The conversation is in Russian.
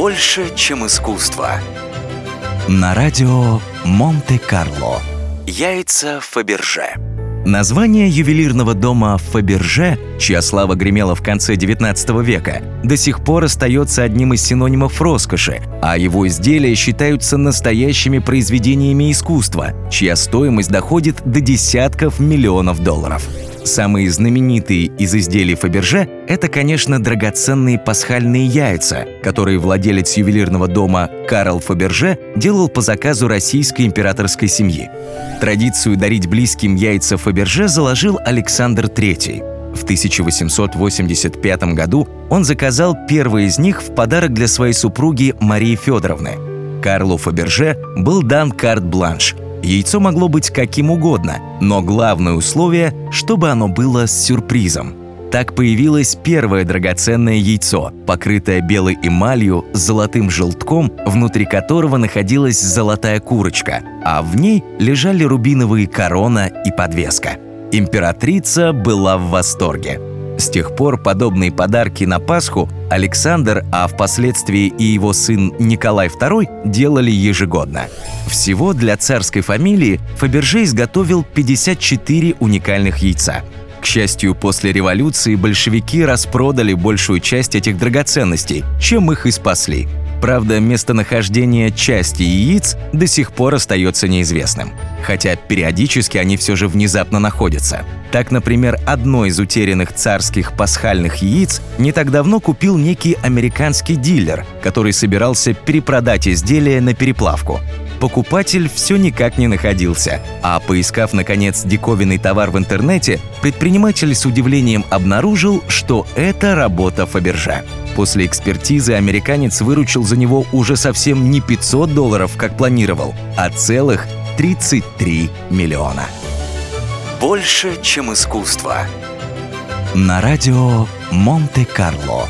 Больше, чем искусство. На радио Монте-Карло. Яйца Фаберже. Название ювелирного дома Фаберже, чья слава гремела в конце 19 века, до сих пор остается одним из синонимов роскоши, а его изделия считаются настоящими произведениями искусства, чья стоимость доходит до десятков миллионов долларов. Самые знаменитые из изделий Фаберже – это, конечно, драгоценные пасхальные яйца, которые владелец ювелирного дома Карл Фаберже делал по заказу российской императорской семьи. Традицию дарить близким яйца Фаберже заложил Александр III. В 1885 году он заказал первый из них в подарок для своей супруги Марии Федоровны. Карлу Фаберже был дан карт-бланш – Яйцо могло быть каким угодно, но главное условие, чтобы оно было с сюрпризом. Так появилось первое драгоценное яйцо, покрытое белой эмалью с золотым желтком, внутри которого находилась золотая курочка, а в ней лежали рубиновые корона и подвеска. Императрица была в восторге. С тех пор подобные подарки на Пасху Александр, а впоследствии и его сын Николай II делали ежегодно. Всего для царской фамилии Фаберже изготовил 54 уникальных яйца. К счастью, после революции большевики распродали большую часть этих драгоценностей, чем их и спасли – Правда, местонахождение части яиц до сих пор остается неизвестным. Хотя периодически они все же внезапно находятся. Так, например, одно из утерянных царских пасхальных яиц не так давно купил некий американский дилер, который собирался перепродать изделие на переплавку. Покупатель все никак не находился, а поискав, наконец, диковинный товар в интернете, предприниматель с удивлением обнаружил, что это работа Фабержа. После экспертизы американец выручил за него уже совсем не 500 долларов, как планировал, а целых 33 миллиона. Больше, чем искусство. На радио Монте-Карло.